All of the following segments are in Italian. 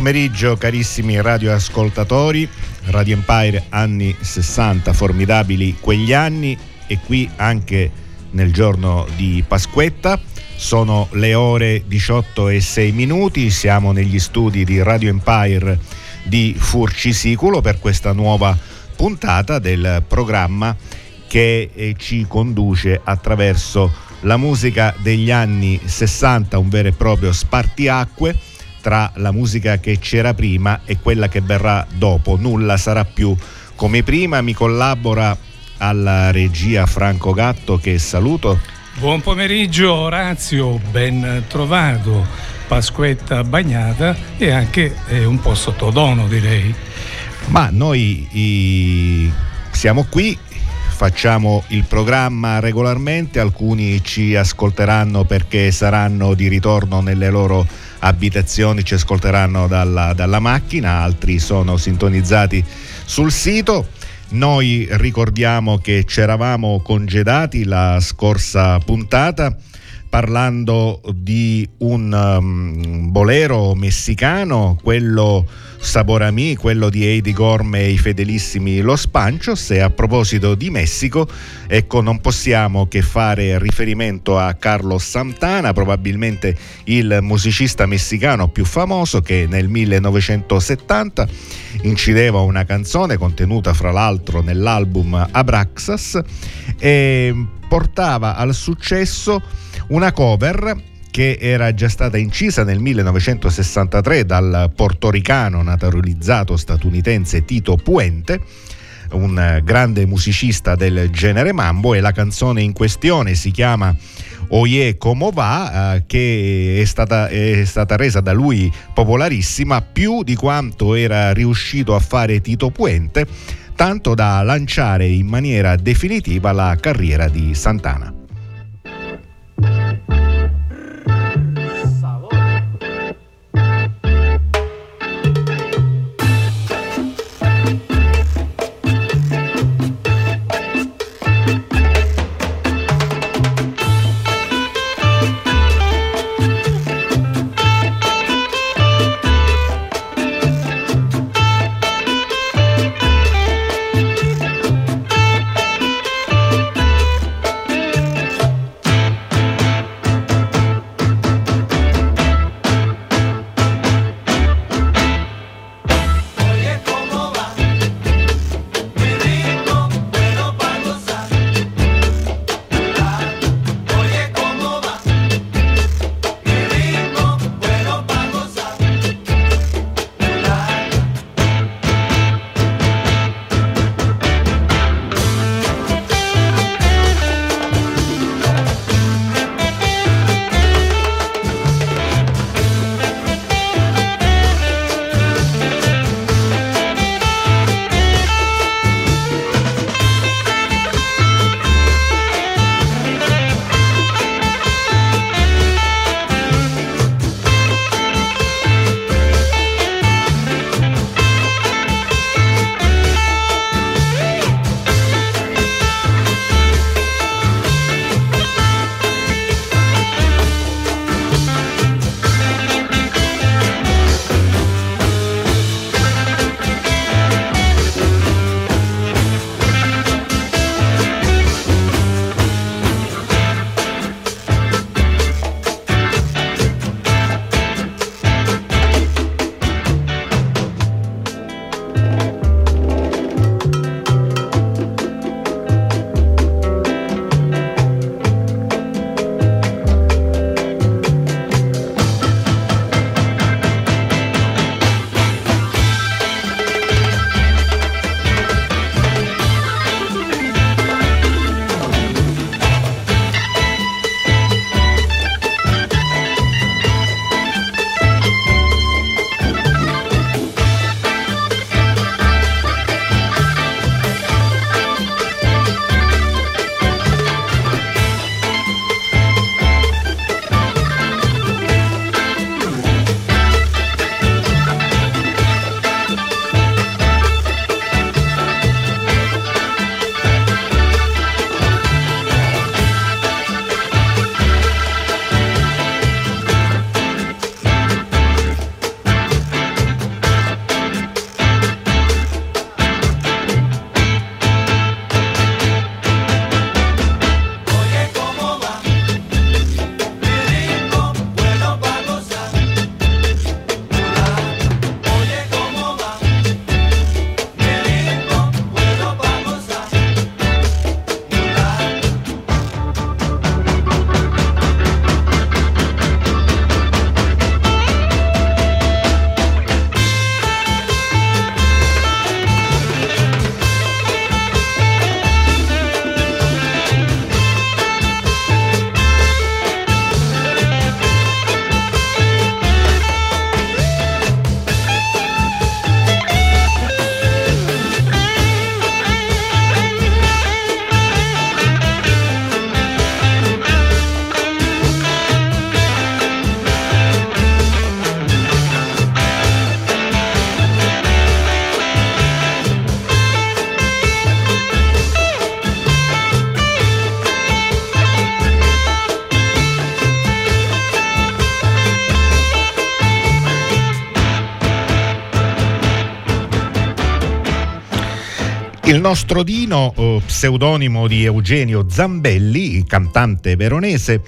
Pomeriggio carissimi radioascoltatori, Radio Empire anni 60, formidabili quegli anni. E qui anche nel giorno di Pasquetta. Sono le ore 18 e 6 minuti, siamo negli studi di Radio Empire di Furcisiculo per questa nuova puntata del programma che eh, ci conduce attraverso la musica degli anni 60, un vero e proprio spartiacque tra la musica che c'era prima e quella che verrà dopo. Nulla sarà più come prima. Mi collabora alla regia Franco Gatto che saluto. Buon pomeriggio Orazio, ben trovato. Pasquetta bagnata e anche eh, un po' sottodono direi. Ma noi i... siamo qui facciamo il programma regolarmente, alcuni ci ascolteranno perché saranno di ritorno nelle loro abitazioni ci ascolteranno dalla, dalla macchina, altri sono sintonizzati sul sito. Noi ricordiamo che ci eravamo congedati la scorsa puntata parlando di un um, bolero messicano, quello Saborami, quello di Eddie Gorme e i fedelissimi Los Panchos e a proposito di Messico, ecco non possiamo che fare riferimento a Carlos Santana, probabilmente il musicista messicano più famoso che nel 1970 incideva una canzone contenuta fra l'altro nell'album Abraxas e portava al successo una cover che era già stata incisa nel 1963 dal portoricano naturalizzato statunitense Tito Puente un grande musicista del genere mambo e la canzone in questione si chiama Oye Como Va eh, che è stata, è stata resa da lui popolarissima più di quanto era riuscito a fare Tito Puente tanto da lanciare in maniera definitiva la carriera di Santana. Il nostro Dino, pseudonimo di Eugenio Zambelli, cantante veronese,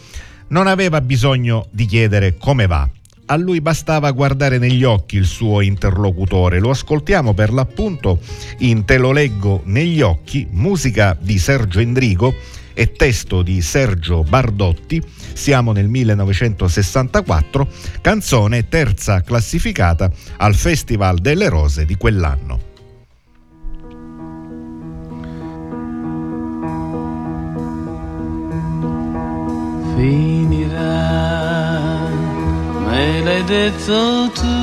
non aveva bisogno di chiedere come va. A lui bastava guardare negli occhi il suo interlocutore. Lo ascoltiamo per l'appunto in Te lo leggo negli occhi, musica di Sergio Endrigo e testo di Sergio Bardotti. Siamo nel 1964, canzone terza classificata al Festival delle Rose di quell'anno. Finirà, me l'hai detto tu.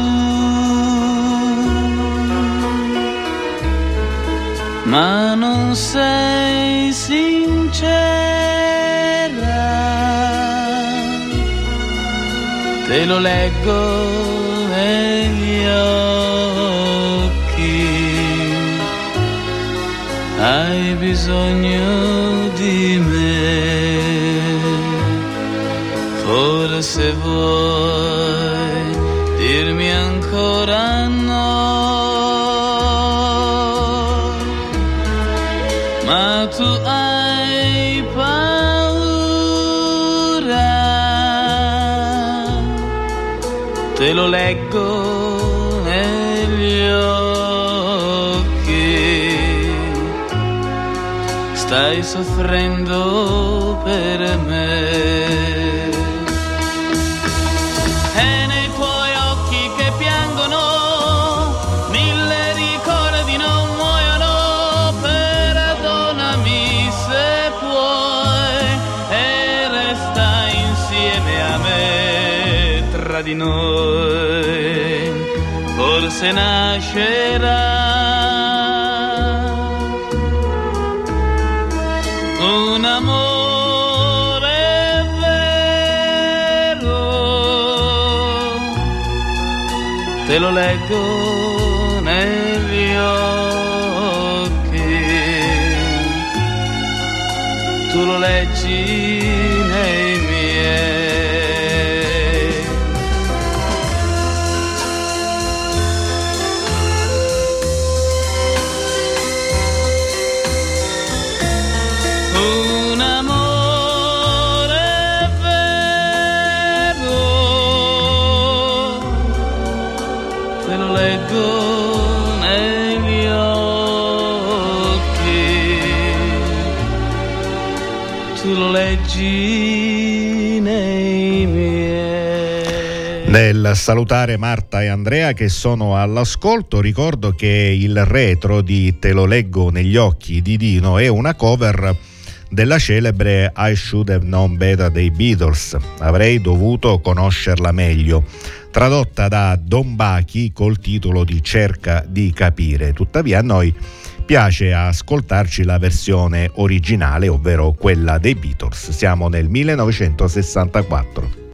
Ma non sei sincera, te lo leggo negli occhi, hai bisogno di me se vuoi dirmi ancora no, ma tu hai paura, te lo leggo negli occhi, stai soffrendo di noi. Forse nascerà un amore vero. Te lo leggo Nel salutare Marta e Andrea che sono all'ascolto, ricordo che il retro di Te lo leggo negli occhi di Dino è una cover della celebre I Should Have Known Better dei Beatles. Avrei dovuto conoscerla meglio, tradotta da Don Bachi col titolo di Cerca di capire. Tuttavia a noi piace ascoltarci la versione originale, ovvero quella dei Beatles. Siamo nel 1964.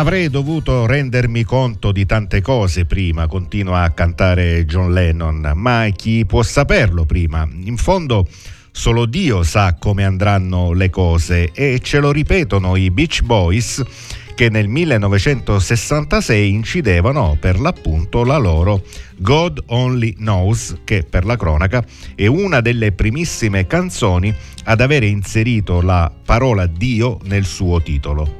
Avrei dovuto rendermi conto di tante cose prima, continua a cantare John Lennon, ma chi può saperlo prima? In fondo solo Dio sa come andranno le cose e ce lo ripetono i Beach Boys che nel 1966 incidevano per l'appunto la loro God Only Knows, che per la cronaca è una delle primissime canzoni ad avere inserito la parola Dio nel suo titolo.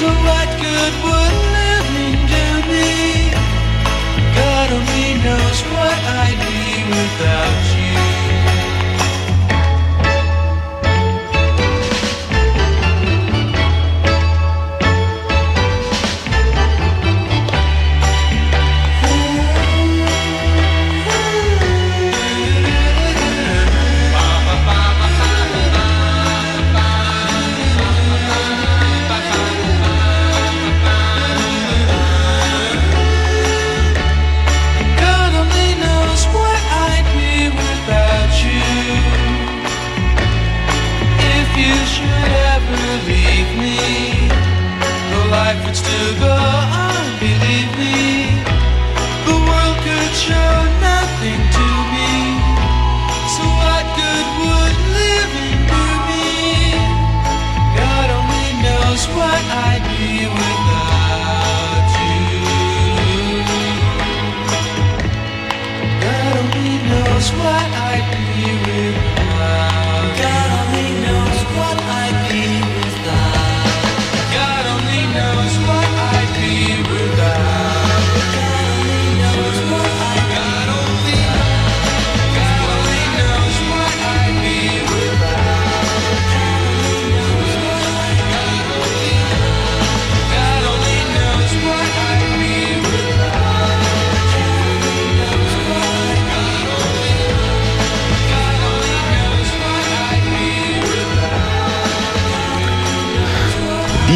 So what good would living do me? God only knows what I'd be without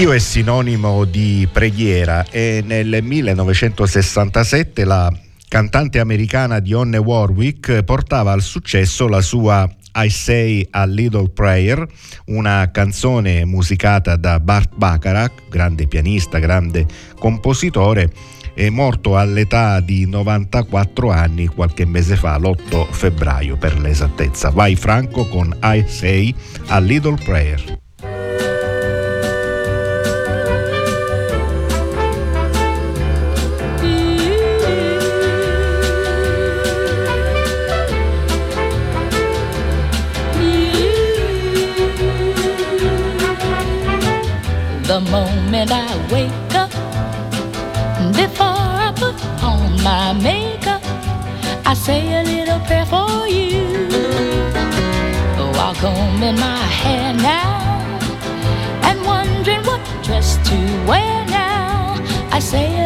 Dio è sinonimo di preghiera e nel 1967 la cantante americana Dionne Warwick portava al successo la sua I Say a Little Prayer, una canzone musicata da Bart Bacharach, grande pianista, grande compositore, è morto all'età di 94 anni qualche mese fa, l'8 febbraio per l'esattezza. Vai Franco con I Say a Little Prayer. The moment I wake up, before I put on my makeup, I say a little prayer for you. While combing my hair now and wondering what dress to wear now, I say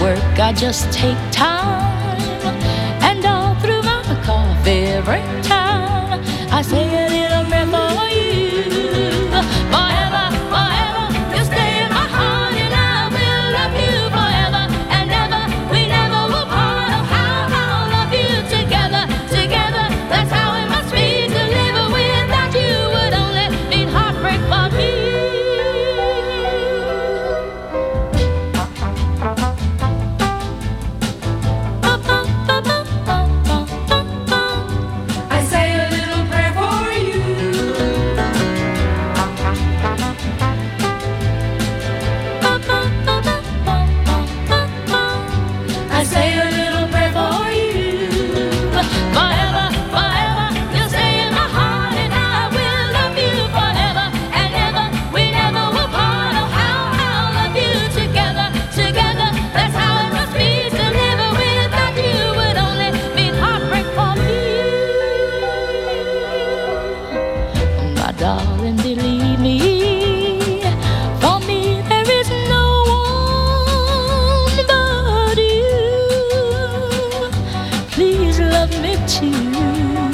work, I just take time, and all through my coffee every time, I say love me too.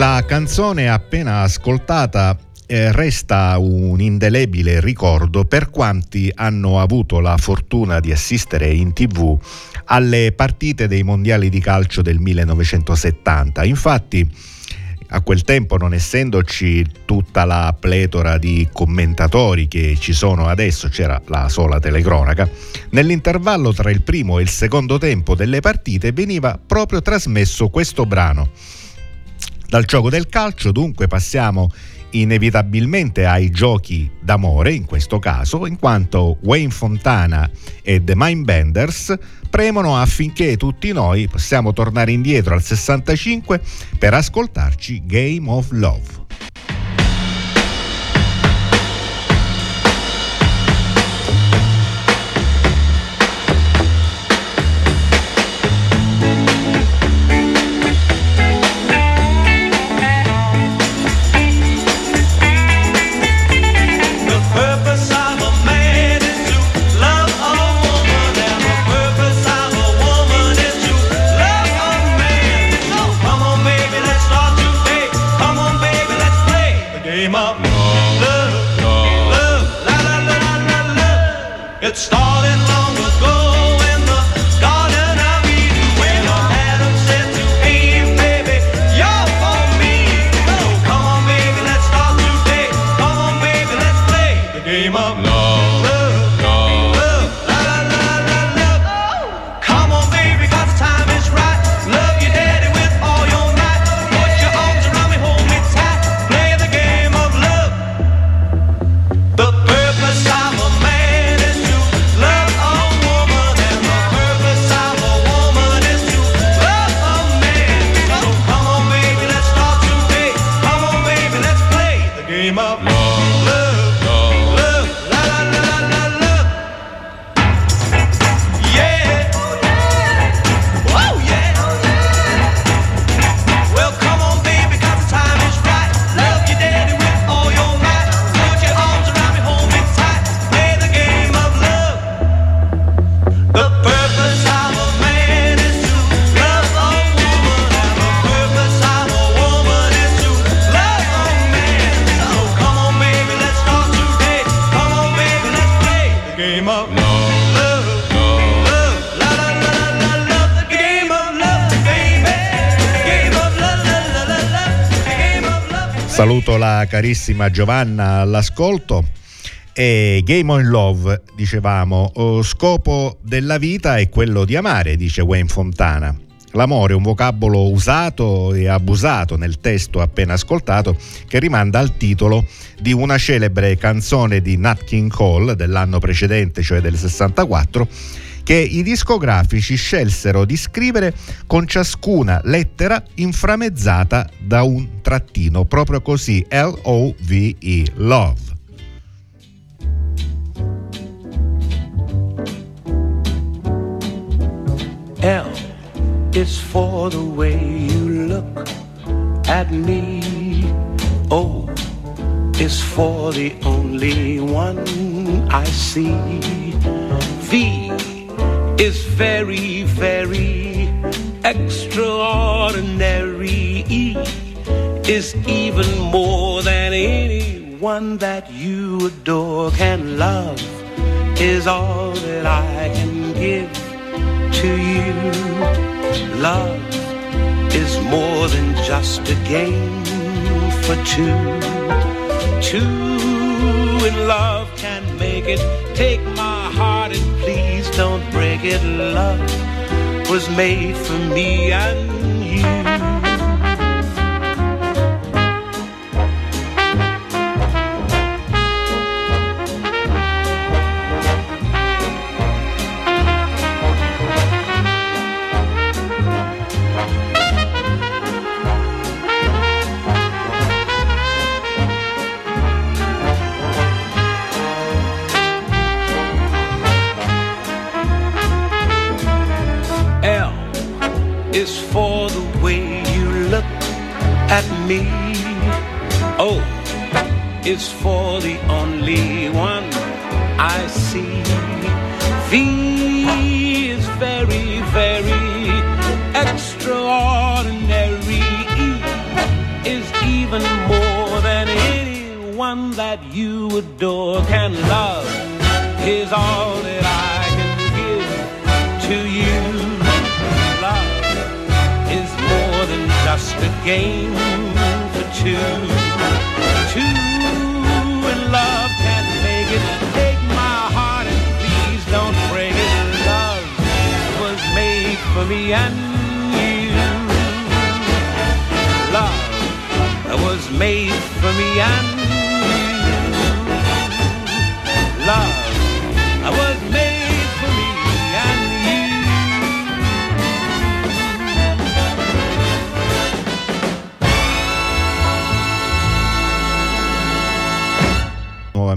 La canzone appena ascoltata eh, resta un indelebile ricordo per quanti hanno avuto la fortuna di assistere in tv alle partite dei mondiali di calcio del 1970. Infatti, a quel tempo, non essendoci tutta la pletora di commentatori che ci sono adesso, c'era la sola telecronaca, nell'intervallo tra il primo e il secondo tempo delle partite veniva proprio trasmesso questo brano. Dal gioco del calcio dunque passiamo inevitabilmente ai giochi d'amore in questo caso, in quanto Wayne Fontana e The Mindbenders premono affinché tutti noi possiamo tornare indietro al 65 per ascoltarci Game of Love. La. Carissima Giovanna all'ascolto. E Game on Love, dicevamo, scopo della vita è quello di amare, dice Wayne Fontana. L'amore è un vocabolo usato e abusato nel testo appena ascoltato che rimanda al titolo di una celebre canzone di Nat King Cole dell'anno precedente, cioè del 64, che i discografici scelsero di scrivere con ciascuna lettera inframezzata da un trattino, proprio così, L-O-V-E, Love. L is for the way you look at me. O is for the only one I see. V is very, very extraordinary. Is even more than anyone that you adore can love. Is all that I can give to you. Love is more than just a game for two. Two in love can make it. Take my heart and don't break it. Love was made for me and you. is for the way you look at me. Oh, it's for the only one I see. The game for two. Two in love can make it. Take my heart and please don't break it. Love was made for me and you. Love was made for me and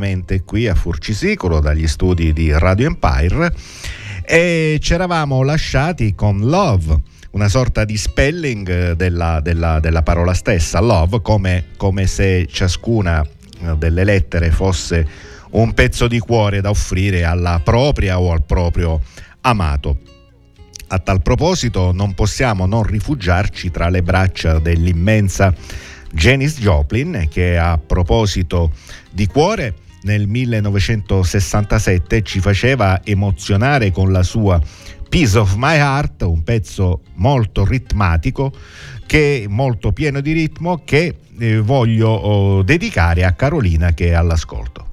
nuovamente qui a Furcisicolo dagli studi di Radio Empire e ci eravamo lasciati con Love, una sorta di spelling della, della- della parola stessa, Love, come, come se ciascuna eh, delle lettere fosse un pezzo di cuore da offrire alla propria o al proprio amato. A tal proposito non possiamo non rifugiarci tra le braccia dell'immensa Janis Joplin che a proposito di cuore nel 1967 ci faceva emozionare con la sua Piece of My Heart, un pezzo molto ritmatico, che molto pieno di ritmo che eh, voglio oh, dedicare a Carolina che è all'ascolto.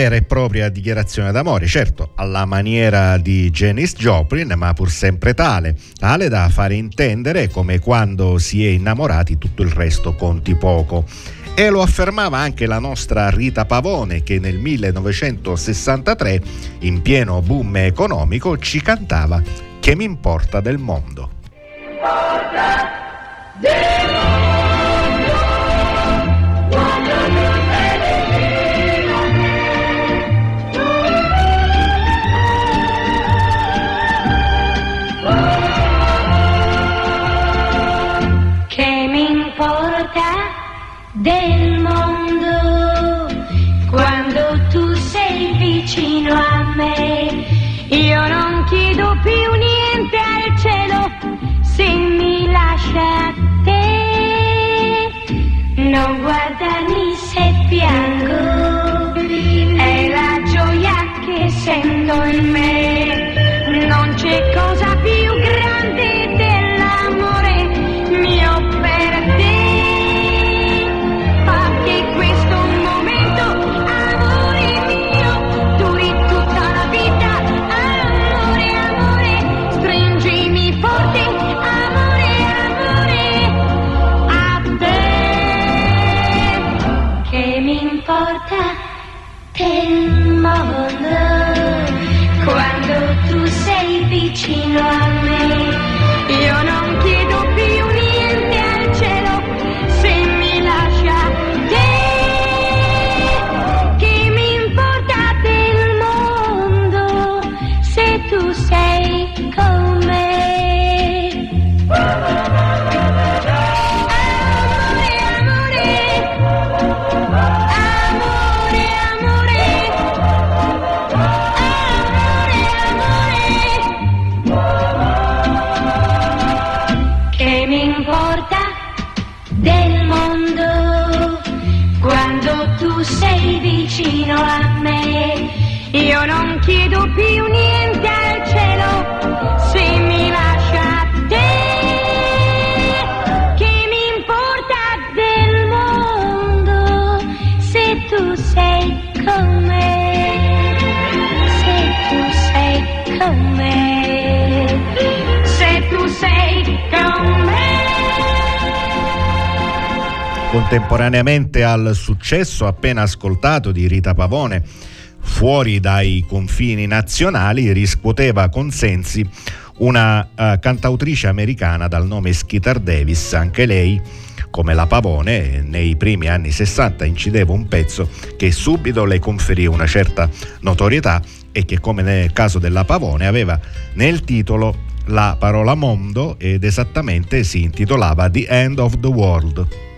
Vera e propria dichiarazione d'amore, certo, alla maniera di Janis Joplin, ma pur sempre tale, tale da fare intendere come quando si è innamorati tutto il resto conti poco. E lo affermava anche la nostra Rita Pavone che nel 1963, in pieno boom economico, ci cantava Che mi importa del mondo. Che del mondo quando tu sei vicino a me? Io non chiedo più niente al cielo se mi lascia te. Non guardarmi Contemporaneamente al successo appena ascoltato di Rita Pavone, fuori dai confini nazionali riscuoteva consensi una eh, cantautrice americana dal nome Skeeter Davis, anche lei come la Pavone nei primi anni 60 incideva un pezzo che subito le conferì una certa notorietà e che come nel caso della Pavone aveva nel titolo la parola mondo ed esattamente si intitolava The End of the World.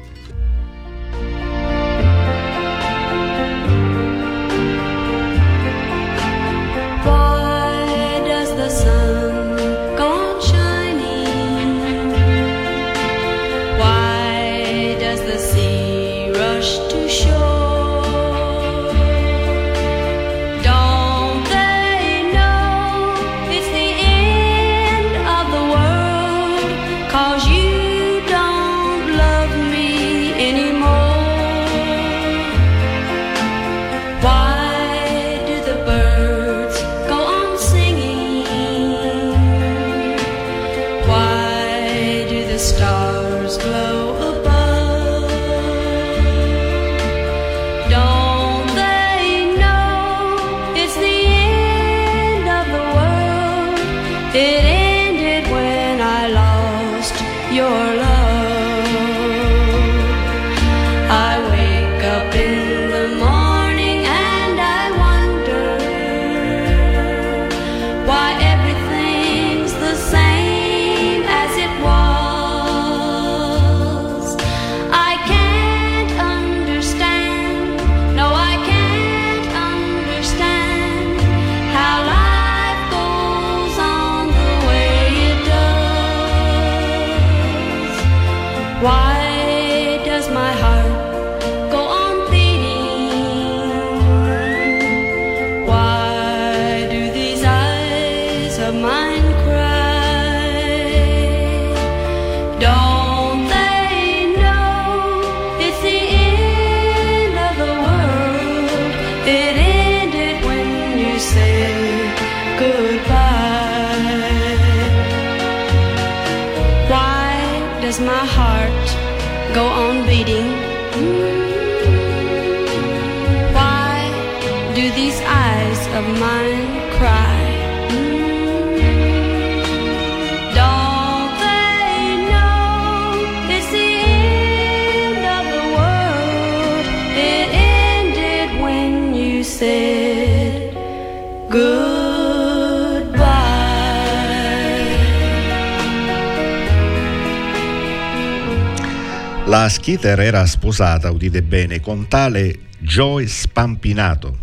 La Skeeter era sposata, udite bene, con tale Joe Spampinato,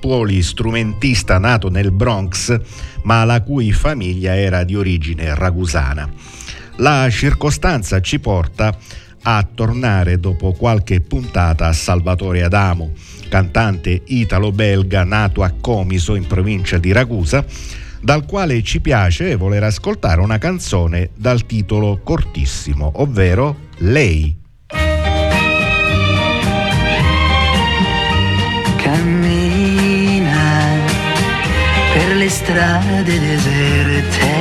polistrumentista nato nel Bronx, ma la cui famiglia era di origine ragusana. La circostanza ci porta a tornare dopo qualche puntata a Salvatore Adamo, cantante italo-belga nato a Comiso in provincia di Ragusa, dal quale ci piace voler ascoltare una canzone dal titolo cortissimo, ovvero Lei. cammina per le strade deserte.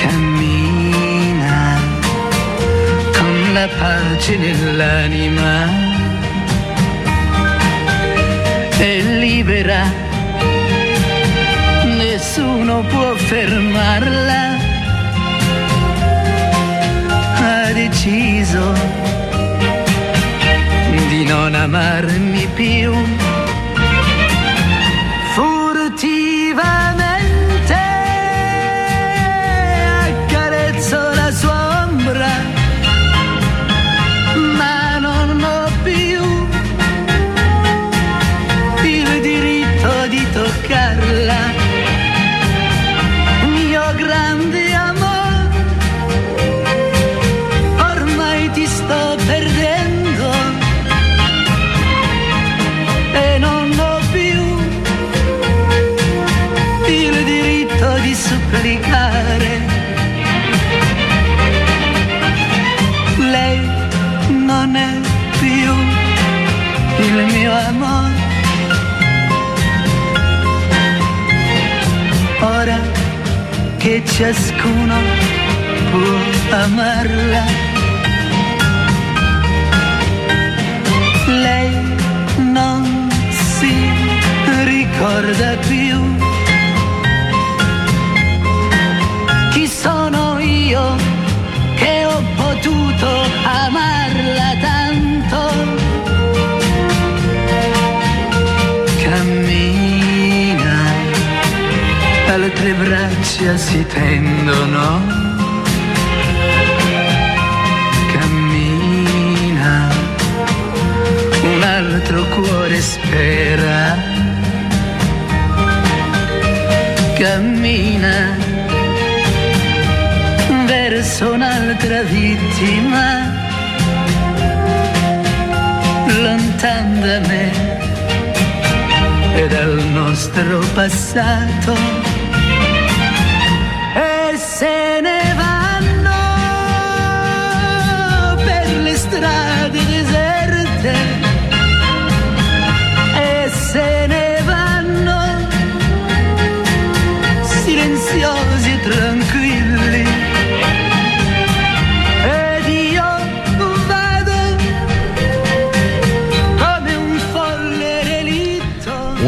Cammina con la pace nell'anima. È libera, nessuno può fermarla. Amarmi più. Ciascuno può amarla. Lei non si ricorda più braccia si tendono. Cammina un altro cuore spera. Cammina verso un'altra vittima, lontan da me e dal nostro passato.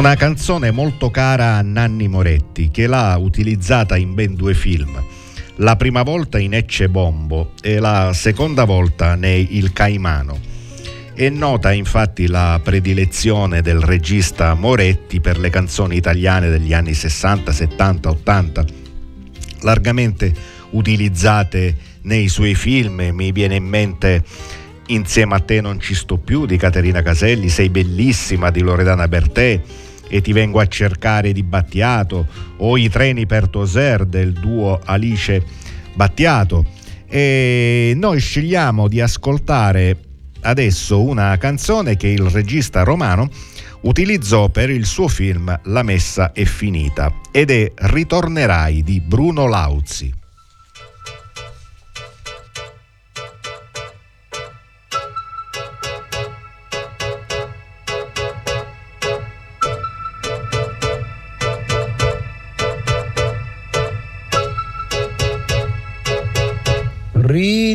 Una canzone molto cara a Nanni Moretti che l'ha utilizzata in ben due film. La prima volta in Ecce Bombo e la seconda volta nei Il Caimano. È nota infatti la predilezione del regista Moretti per le canzoni italiane degli anni 60, 70, 80, largamente utilizzate nei suoi film. Mi viene in mente Insieme a te non ci sto più di Caterina Caselli, Sei bellissima di Loredana Bertè e Ti vengo a cercare di Battiato o I treni per Toser del duo Alice Battiato. E noi scegliamo di ascoltare adesso una canzone che il regista romano utilizzò per il suo film La messa è finita ed è Ritornerai di Bruno Lauzi.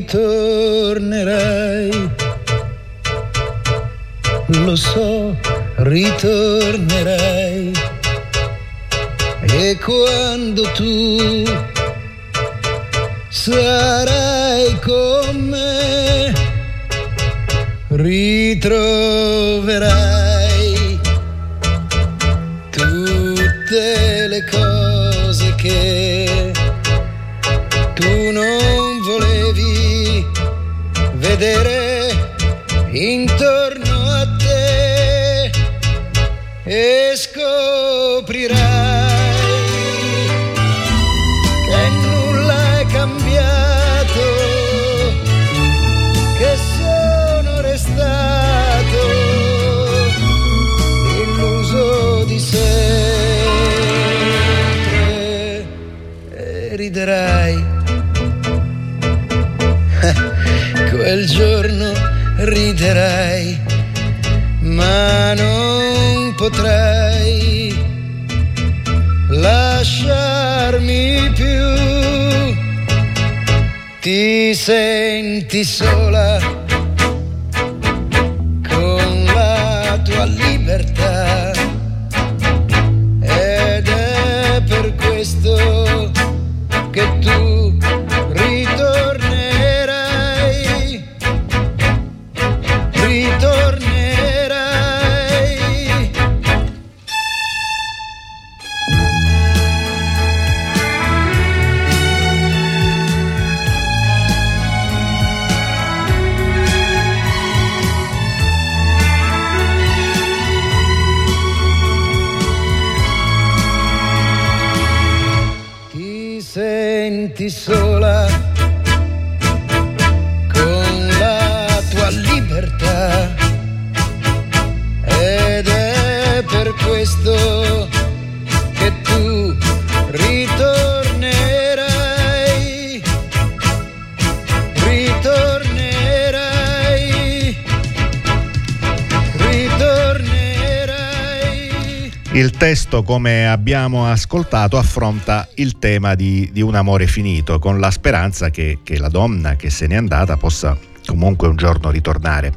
Ritornerai. Lo so, ritornerai. E quando tu sarai con me, ritroverai vedere in riderai, ma non potrai lasciarmi più. Ti senti sola testo, come abbiamo ascoltato, affronta il tema di, di un amore finito, con la speranza che, che la donna che se n'è andata possa comunque un giorno ritornare.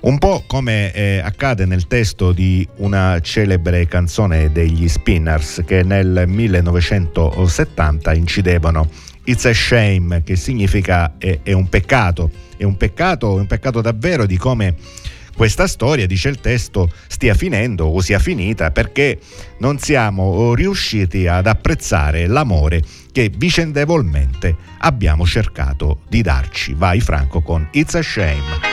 Un po' come eh, accade nel testo di una celebre canzone degli Spinners che nel 1970 incidevano It's a shame, che significa è, è un peccato, è un peccato, è un peccato davvero di come questa storia, dice il testo, stia finendo o sia finita perché non siamo riusciti ad apprezzare l'amore che vicendevolmente abbiamo cercato di darci. Vai Franco con It's a Shame.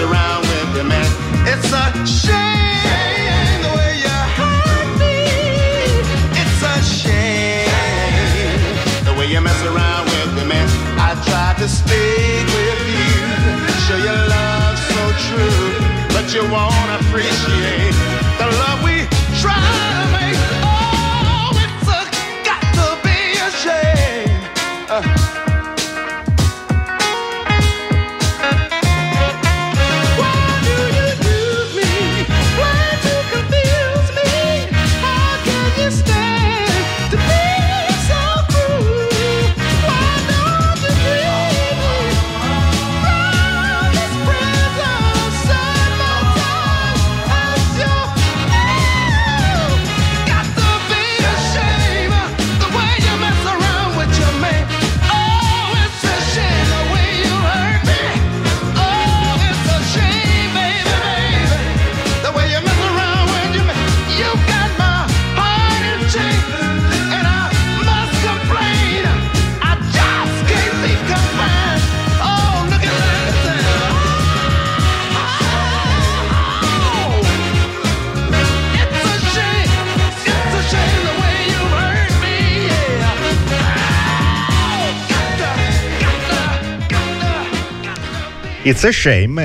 around with your man. It's a shame the way you hurt me. It's a shame the way you mess around with your man. I tried to speak with you, show your love so true, but you won't.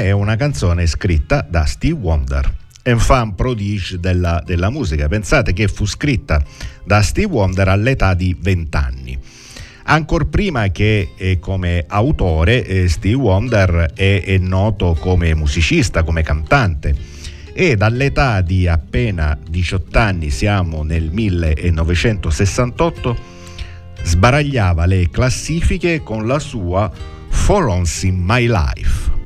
È una canzone scritta da Steve Wonder, un fan prodige della, della musica. Pensate che fu scritta da Steve Wonder all'età di 20 anni. Ancora prima che eh, come autore, eh, Steve Wonder è, è noto come musicista, come cantante e dall'età di appena 18 anni, siamo nel 1968, sbaragliava le classifiche con la sua For Once in My Life.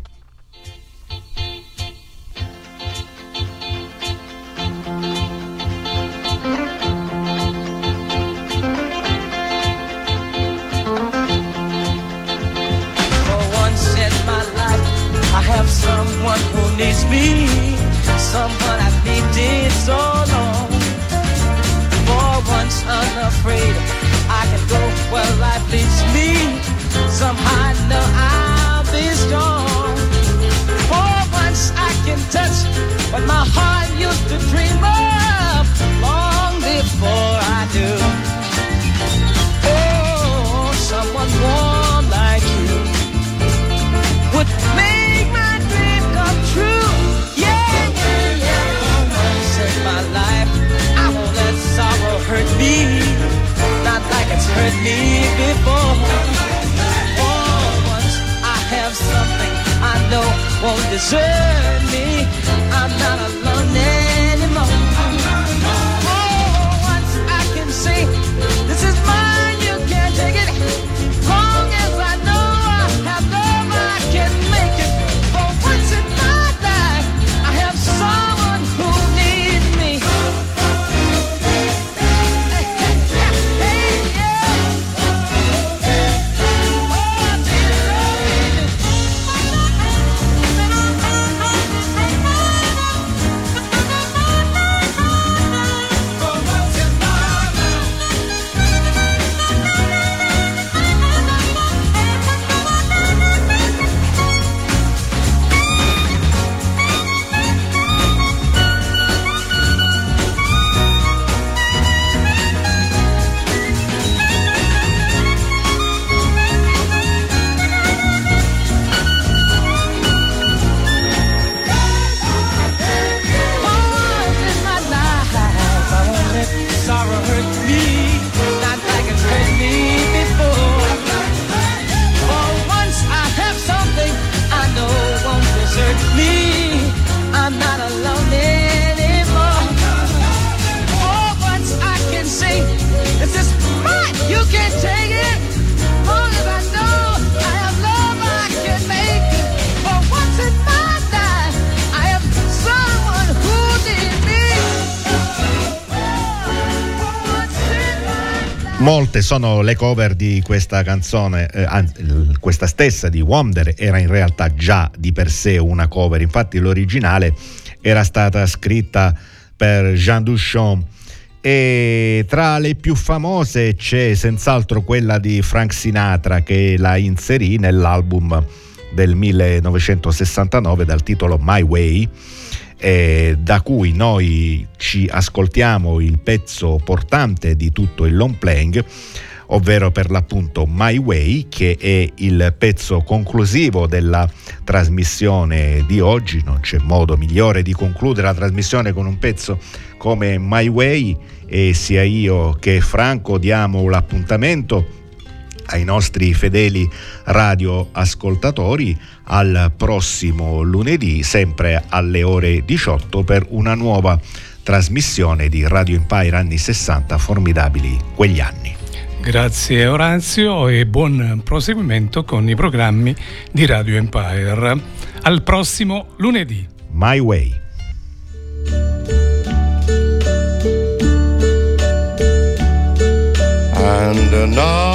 What my heart used to dream of long before I do. Oh, someone warm like you would make my dream come true. Yeah, yeah, yeah. Once in my life, I won't let sorrow hurt me, not like it's hurt me before. For once I have something I know won't desert me. I'm not alone eh? Molte sono le cover di questa canzone, eh, anzi, questa stessa di Wonder era in realtà già di per sé una cover, infatti l'originale era stata scritta per Jean Duchamp. E tra le più famose c'è senz'altro quella di Frank Sinatra che la inserì nell'album del 1969 dal titolo My Way eh, da cui noi ci ascoltiamo il pezzo portante di tutto il long playing ovvero per l'appunto My Way che è il pezzo conclusivo della trasmissione di oggi. Non c'è modo migliore di concludere la trasmissione con un pezzo come My Way e sia io che Franco diamo l'appuntamento ai nostri fedeli radioascoltatori al prossimo lunedì, sempre alle ore 18, per una nuova trasmissione di Radio Empire anni 60, formidabili quegli anni. Grazie Orazio e buon proseguimento con i programmi di Radio Empire. Al prossimo lunedì. My Way. And now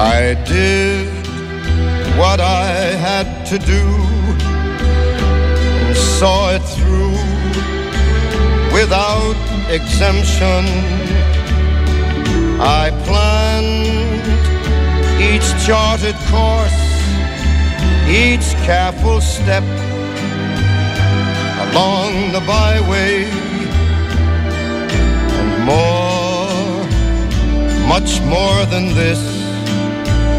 I did what I had to do and saw it through without exemption. I planned each charted course, each careful step along the byway, and more, much more than this,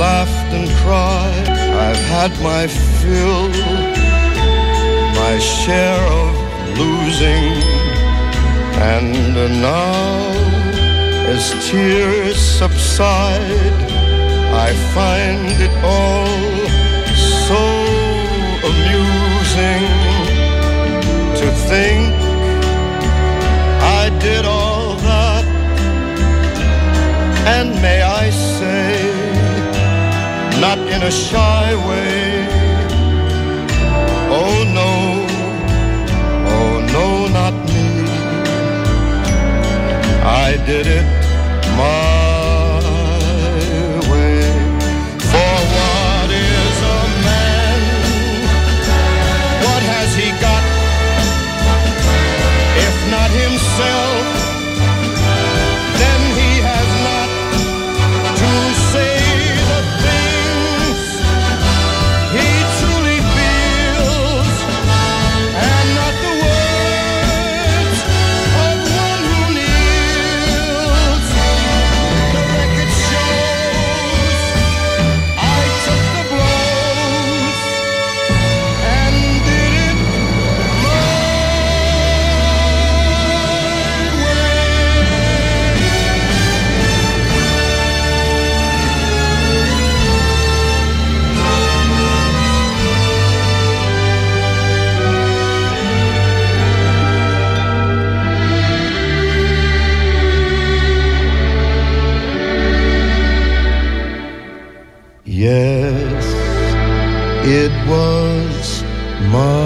laughed and cried, I've had my fill, my share of losing, and now as tears subside, I find it all so amusing not in a shy way, oh no, oh no, not me. I did it my was my